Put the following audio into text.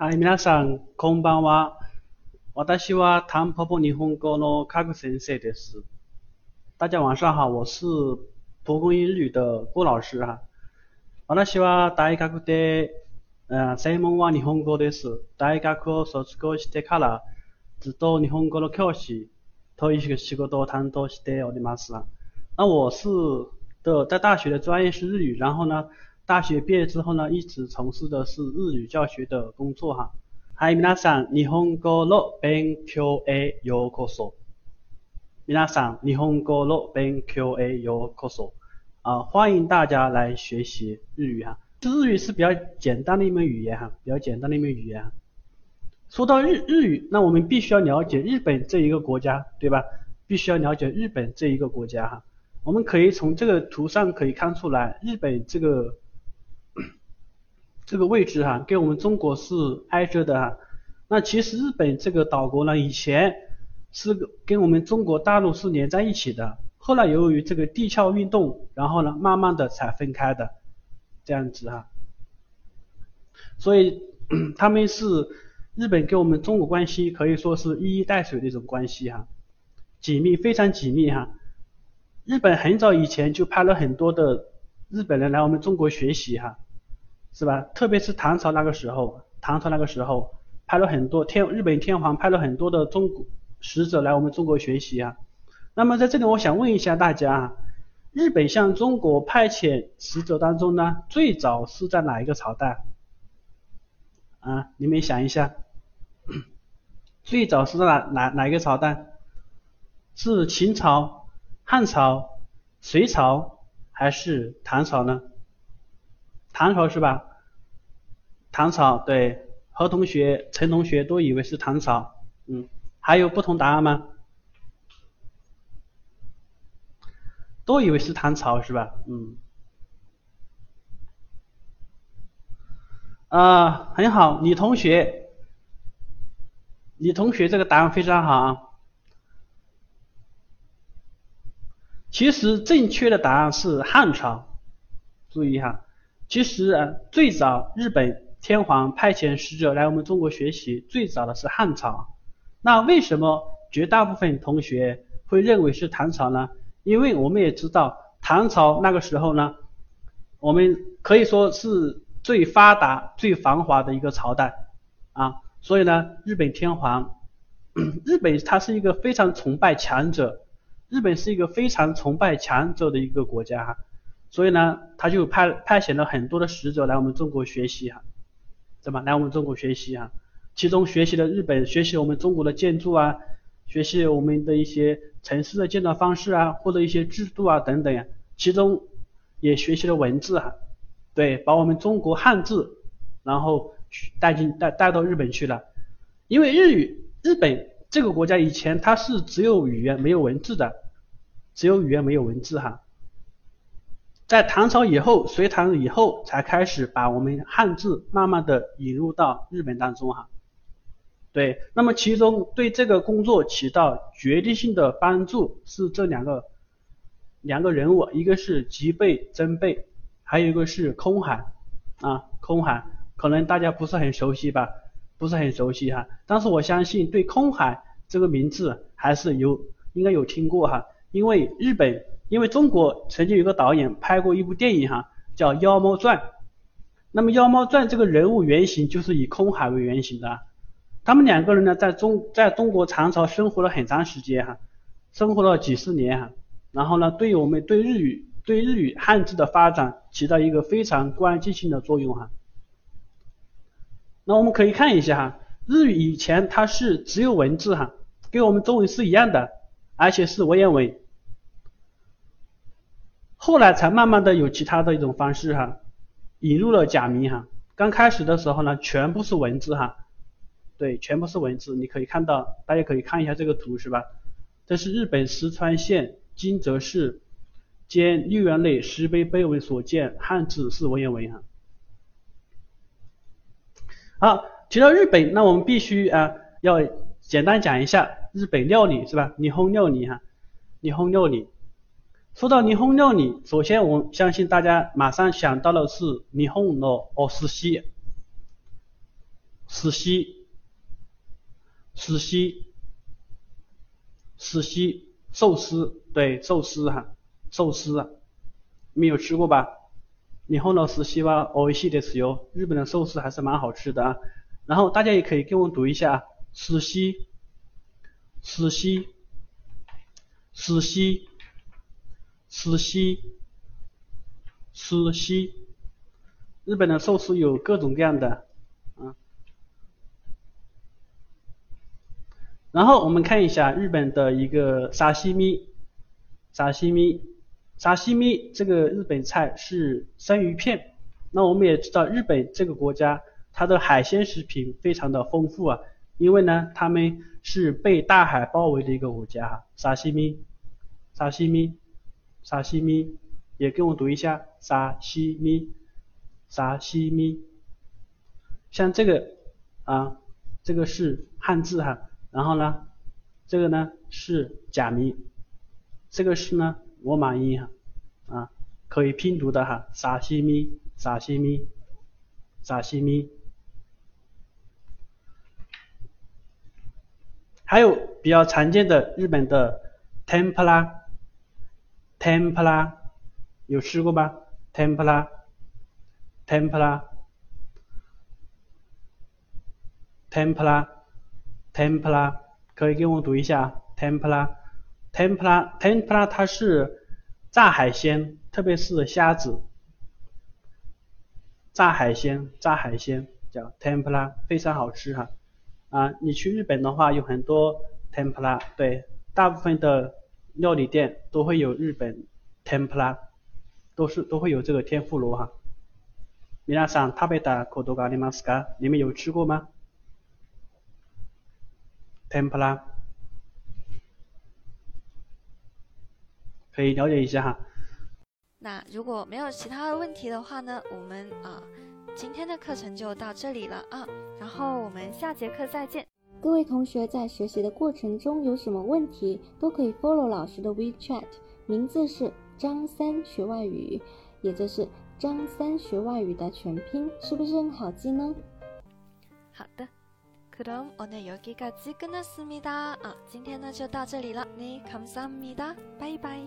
はい、皆さん、こんばんは。私はタンポポ日本語のカグ先生です。大家晚上好，我是蒲公英语的郭老师哈。私は大学で、専門は日本語です。大学を卒業してからずっと日本語の教師という仕事を担当しております。那我是的，在大学的专业是日语，然后呢，大学毕业之后呢，一直从事的是日语教学的工作哈。はい、皆さん、日本語の勉強へようこそ。皆さん、日本語の勉強へようこそ。啊，欢迎大家来学习日语哈。这日语是比较简单的一门语言哈，比较简单的一门语言哈。说到日日语，那我们必须要了解日本这一个国家，对吧？必须要了解日本这一个国家哈。我们可以从这个图上可以看出来，日本这个 这个位置哈，跟我们中国是挨着的哈。那其实日本这个岛国呢，以前是跟我们中国大陆是连在一起的，后来由于这个地壳运动，然后呢，慢慢的才分开的，这样子哈。所以 他们是日本跟我们中国关系可以说是一衣带水的一种关系哈，紧密非常紧密哈。日本很早以前就派了很多的日本人来我们中国学习哈，是吧？特别是唐朝那个时候，唐朝那个时候派了很多天日本天皇派了很多的中国使者来我们中国学习啊。那么在这里我想问一下大家啊，日本向中国派遣使者当中呢，最早是在哪一个朝代？啊，你们想一下，最早是在哪哪哪一个朝代？是秦朝？汉朝、隋朝还是唐朝呢？唐朝是吧？唐朝对，何同学、陈同学都以为是唐朝，嗯，还有不同答案吗？都以为是唐朝是吧？嗯，啊，很好，李同学，李同学这个答案非常好啊。其实正确的答案是汉朝，注意哈，其实啊最早日本天皇派遣使者来我们中国学习，最早的是汉朝。那为什么绝大部分同学会认为是唐朝呢？因为我们也知道唐朝那个时候呢，我们可以说是最发达、最繁华的一个朝代啊，所以呢，日本天皇，日本它是一个非常崇拜强者。日本是一个非常崇拜强者的一个国家，所以呢，他就派派遣了很多的使者来我们中国学习哈，对吧？来我们中国学习哈，其中学习了日本，学习我们中国的建筑啊，学习我们的一些城市的建造方式啊，或者一些制度啊等等呀，其中也学习了文字哈，对，把我们中国汉字然后带进带带到日本去了，因为日语日本。这个国家以前它是只有语言没有文字的，只有语言没有文字哈。在唐朝以后，隋唐以后才开始把我们汉字慢慢的引入到日本当中哈。对，那么其中对这个工作起到决定性的帮助是这两个两个人物，一个是吉备真备，还有一个是空海啊，空海可能大家不是很熟悉吧。不是很熟悉哈，但是我相信对空海这个名字还是有应该有听过哈，因为日本，因为中国曾经有个导演拍过一部电影哈，叫《妖猫传》，那么《妖猫传》这个人物原型就是以空海为原型的，他们两个人呢在中在中国唐朝生活了很长时间哈，生活了几十年哈，然后呢对我们对日语对日语汉字的发展起到一个非常关键性的作用哈。那我们可以看一下哈，日语以前它是只有文字哈，跟我们中文是一样的，而且是文言文。后来才慢慢的有其他的一种方式哈，引入了假名哈。刚开始的时候呢，全部是文字哈，对，全部是文字。你可以看到，大家可以看一下这个图是吧？这是日本石川县金泽市兼六原内石碑碑文所见汉字是文言文哈。好，提到日本，那我们必须啊要简单讲一下日本料理是吧？霓虹料理哈，霓虹料理。说到霓虹料理，首先我相信大家马上想到的是霓虹的寿司。 寿司，寿司，寿司，寿司，对，寿司哈，寿司，没有吃过吧？日本の寿司は美味しいですよ。日本的寿司还是蛮好吃的啊。然后大家也可以跟我读一下寿司，寿司，寿司， 西寿司，寿司。日本的寿司有各种各样的啊。然后我们看一下日本的一个沙西米，沙西米。沙西米这个日本菜是生鱼片，那我们也知道日本这个国家它的海鲜食品非常的丰富啊，因为呢他们是被大海包围的一个国家哈。沙西米，沙西米，沙西米，也跟我读一下沙西米，沙西米。像这个啊，这个是汉字哈，然后呢，这个呢是假名，这个是呢。我满意哈，啊，可以拼读的哈，沙西米，沙西米，沙西米。还有比较常见的日本的 Templar Tempura，有吃过吧？tempura，tempura，tempura，tempura，可以跟我读一下 tempura。Tempura，Tempura 它是炸海鲜，特别是虾子。炸海鲜，炸海鲜叫 Tempura，非常好吃哈。啊，你去日本的话有很多 Tempura，对，大部分的料理店都会有日本 Tempura，都是都会有这个天妇罗哈。皆さん食べたことがありますか？你们有吃过吗？Tempura。可以了解一下哈。那如果没有其他的问题的话呢，我们啊今天的课程就到这里了啊，然后我们下节课再见。 各位同学在学习的过程中有什么问题，都可以 follow 老师的 WeChat，名字是张三学外语，也就是张三学外语的全拼，是不是很好记呢？好的。그럼오늘여기까지끝났습니다今天呢就到这里了。네감사합니다拜拜。